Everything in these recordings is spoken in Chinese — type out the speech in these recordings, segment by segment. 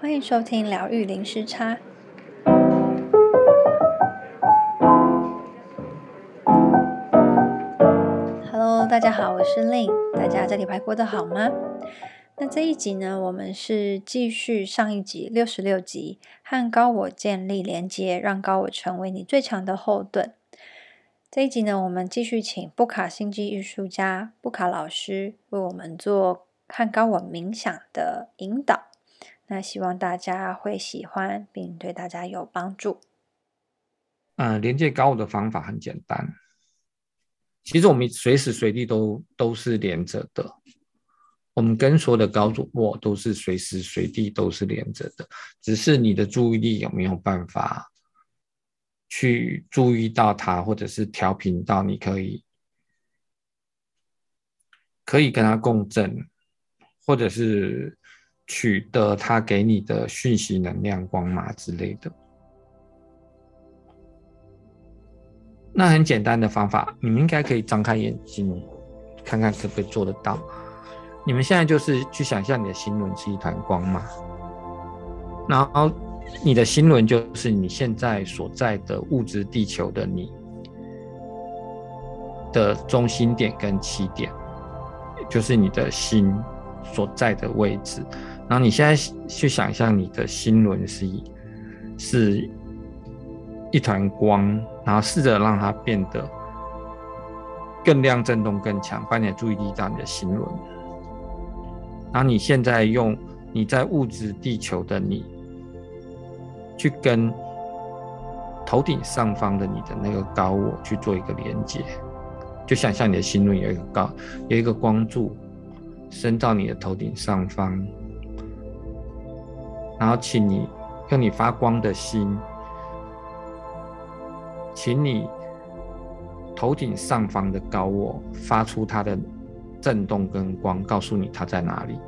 欢迎收听疗愈零时差。Hello，大家好，我是 Lynn，大家这礼拜过得好吗？那这一集呢，我们是继续上一集六十六集，和高我建立连接，让高我成为你最强的后盾。这一集呢，我们继续请布卡星际艺术家布卡老师为我们做和高我冥想的引导。那希望大家会喜欢，并对大家有帮助。嗯、连接高我的方法很简单。其实我们随时随地都都是连着的。我们跟所有的高主我都是随时随地都是连着的，只是你的注意力有没有办法？去注意到它，或者是调频到你可以可以跟它共振，或者是取得他给你的讯息、能量、光码之类的。那很简单的方法，你们应该可以张开眼睛，看看可不可以做得到。你们现在就是去想象你的心轮是一团光码，然后。你的心轮就是你现在所在的物质地球的你的中心点跟起点，就是你的心所在的位置。然后你现在去想象你的心轮是一是一团光，然后试着让它变得更亮、震动更强，把你的注意力到你的心轮。然后你现在用你在物质地球的你。去跟头顶上方的你的那个高我去做一个连接，就想象你的心轮有一个高有一个光柱伸到你的头顶上方，然后请你用你发光的心，请你头顶上方的高我发出它的震动跟光，告诉你它在哪里。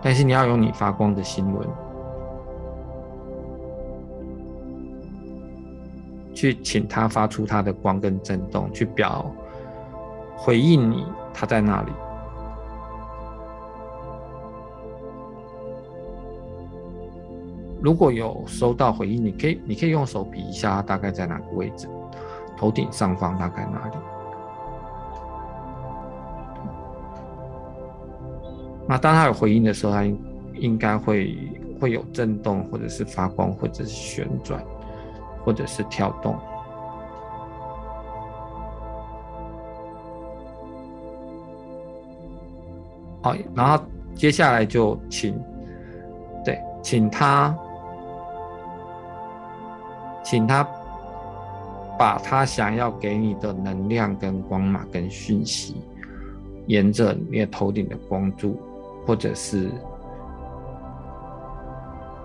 但是你要用你发光的心轮去请他发出他的光跟震动，去表回应你他在那里。如果有收到回应，你可以你可以用手比一下，大概在哪个位置，头顶上方大概哪里。那当他有回应的时候，他应应该会会有震动，或者是发光，或者是旋转，或者是跳动。好，然后接下来就请，对，请他，请他把他想要给你的能量、跟光码、跟讯息，沿着你的头顶的光柱。或者是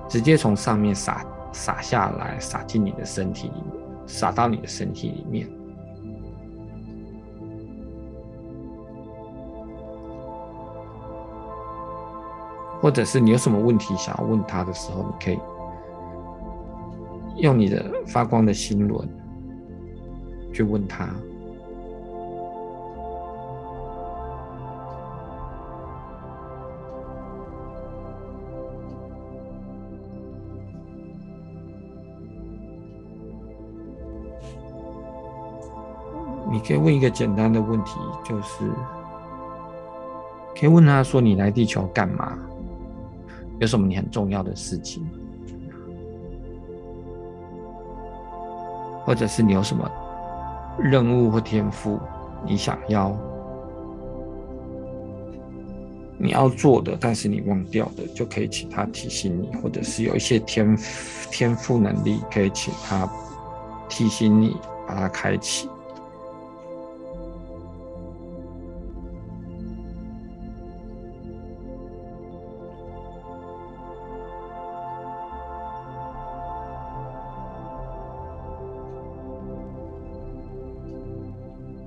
直接从上面洒洒下来，洒进你的身体里面，洒到你的身体里面。或者是你有什么问题想要问他的时候，你可以用你的发光的心轮去问他。你可以问一个简单的问题，就是可以问他说：“你来地球干嘛？有什么你很重要的事情？或者是你有什么任务或天赋，你想要你要做的，但是你忘掉的，就可以请他提醒你，或者是有一些天天赋能力，可以请他提醒你，把它开启。”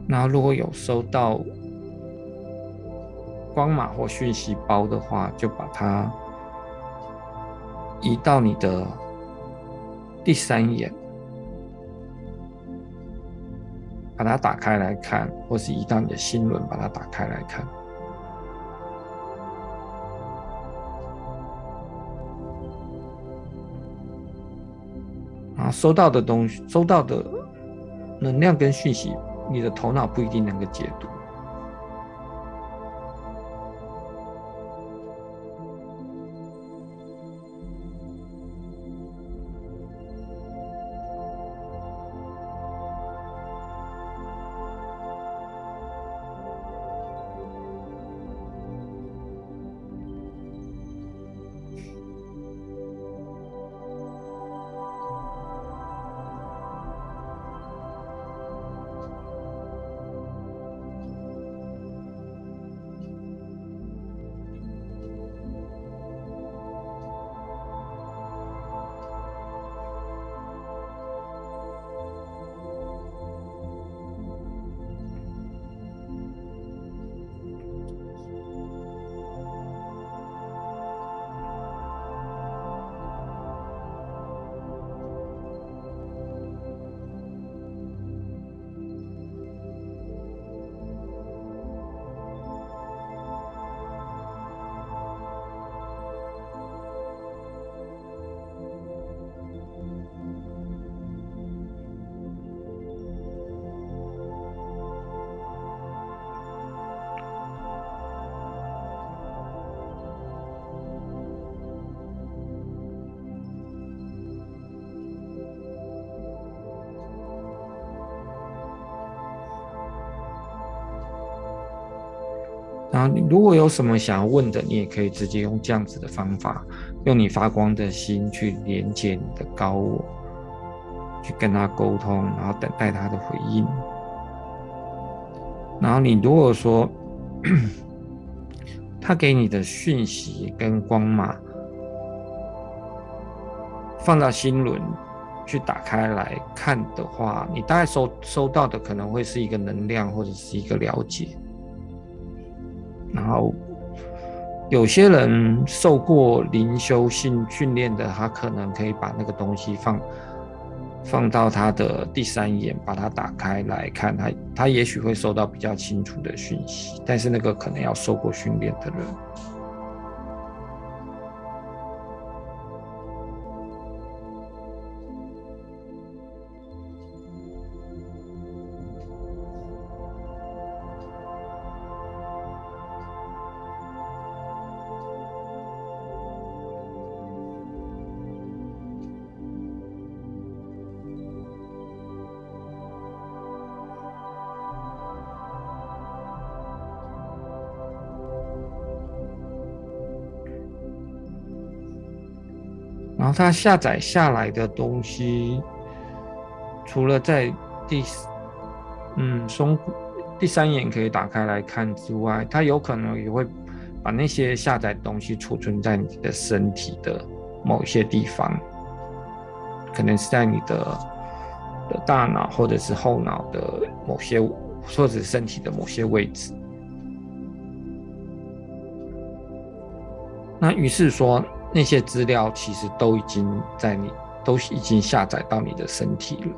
那如果有收到光码或讯息包的话，就把它移到你的第三眼，把它打开来看，或是移到你的心轮，把它打开来看。啊，收到的东西，收到的能量跟讯息。你的头脑不一定能够解读。然后你如果有什么想要问的，你也可以直接用这样子的方法，用你发光的心去连接你的高我，去跟他沟通，然后等待他的回应。然后你如果说 他给你的讯息跟光码放到心轮去打开来看的话，你大概收收到的可能会是一个能量或者是一个了解。然后，有些人受过灵修性训练的，他可能可以把那个东西放放到他的第三眼，把它打开来看，他他也许会收到比较清楚的讯息，但是那个可能要受过训练的人。然后它下载下来的东西，除了在第嗯松第三眼可以打开来看之外，它有可能也会把那些下载东西储存在你的身体的某些地方，可能是在你的的大脑或者是后脑的某些或者身体的某些位置。那于是说。那些资料其实都已经在你都已经下载到你的身体了，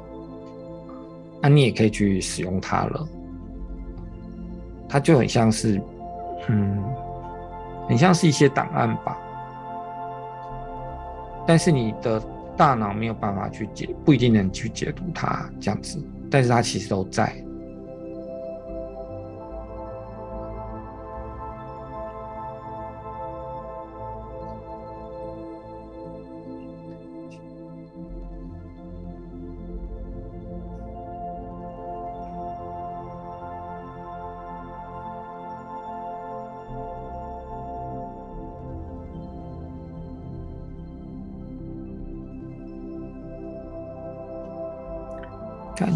那你也可以去使用它了。它就很像是，嗯，很像是一些档案吧。但是你的大脑没有办法去解，不一定能去解读它这样子，但是它其实都在。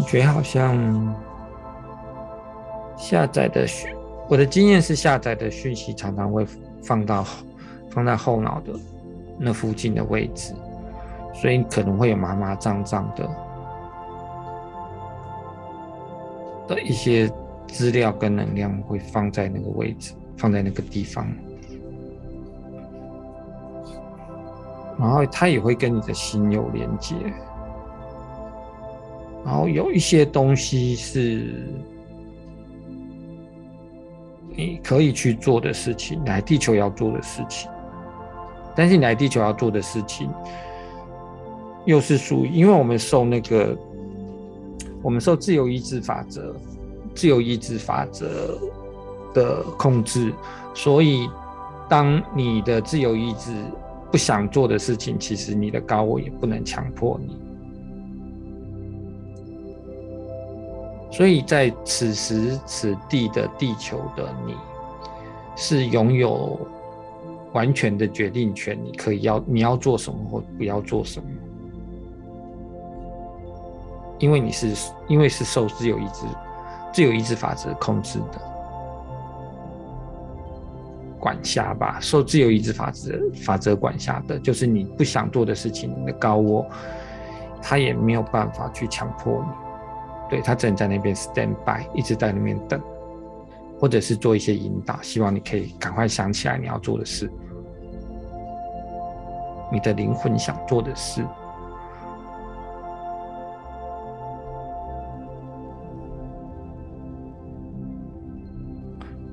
觉好像下载的讯，我的经验是下载的讯息常常会放到放在后脑的那附近的位置，所以可能会有麻麻胀胀的的一些资料跟能量会放在那个位置，放在那个地方，然后它也会跟你的心有连接。然后有一些东西是你可以去做的事情，来地球要做的事情。但是你来地球要做的事情，又是属于，因为我们受那个，我们受自由意志法则、自由意志法则的控制，所以当你的自由意志不想做的事情，其实你的高我也不能强迫你。所以在此时此地的地球的你，是拥有完全的决定权，你可以要你要做什么或不要做什么。因为你是因为是受自由意志、自由意志法则控制的管辖吧，受自由意志法则法则管辖的，就是你不想做的事情，你的高我他也没有办法去强迫你，对，他只能在那边 stand by，一直在那边等，或者是做一些引导，希望你可以赶快想起来你要做的事，你的灵魂想做的事。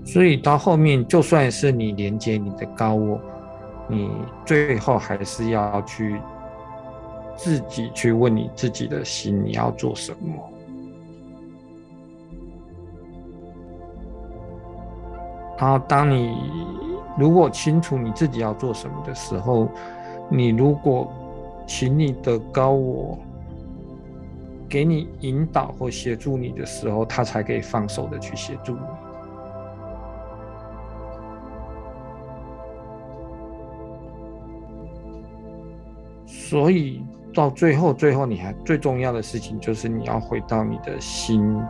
所以到后面，就算是你连接你的高我，你最后还是要去自己去问你自己的心，你要做什么。然后，当你如果清楚你自己要做什么的时候，你如果请你的高我给你引导或协助你的时候，他才可以放手的去协助你。所以到最后，最后你还最重要的事情就是你要回到你的心，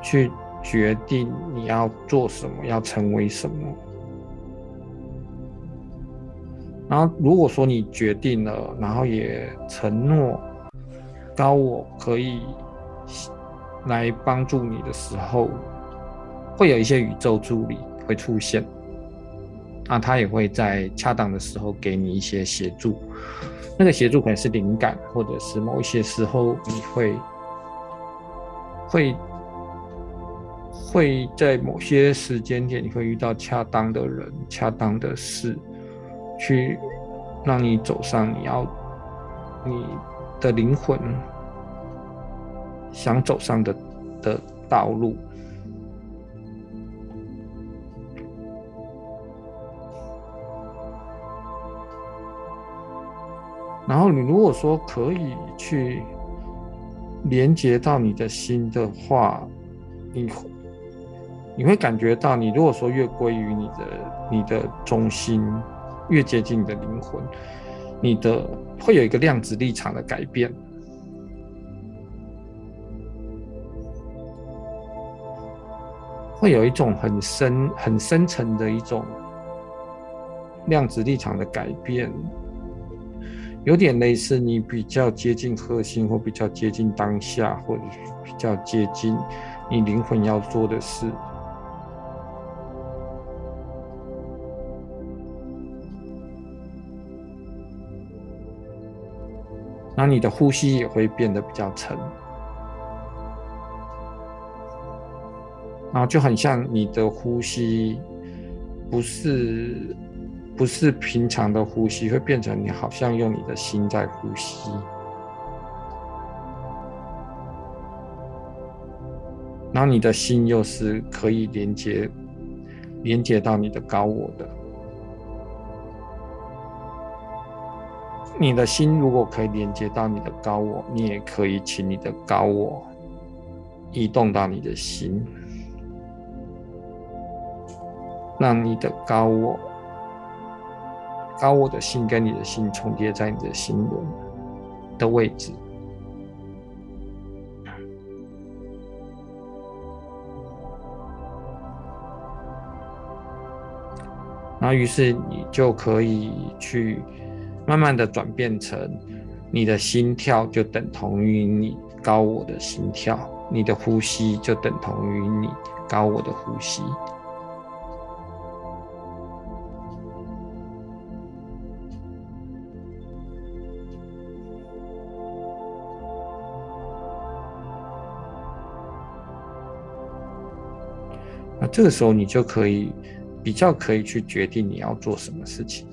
去决定你要做什么，要成为什么。然后如果说你决定了，然后也承诺高我可以来帮助你的时候，会有一些宇宙助理会出现。那他也会在恰当的时候给你一些协助，那个协助可能是灵感，或者是某一些时候你会会会在某些时间点你会遇到恰当的人、恰当的事，去让你走上你要你的灵魂想走上的的道路。然后你如果说可以去连接到你的心的话，你你会感觉到，你如果说越归于你的你的中心，越接近你的灵魂，你的会有一个量子立场的改变，会有一种很深很深层的一种量子立场的改变。有点类似，你比较接近核心，或比较接近当下，或者比较接近你灵魂要做的事。那你的呼吸也会变得比较沉，然后就很像你的呼吸不是。不是平常的呼吸，会变成你好像用你的心在呼吸，然后你的心又是可以连接，连接到你的高我的。你的心如果可以连接到你的高我，你也可以请你的高我移动到你的心，让你的高我。高我的心跟你的心重叠在你的心轮的位置，然后于是你就可以去慢慢的转变成你的心跳就等同于你高我的心跳，你的呼吸就等同于你高我的呼吸。那这个时候，你就可以比较可以去决定你要做什么事情。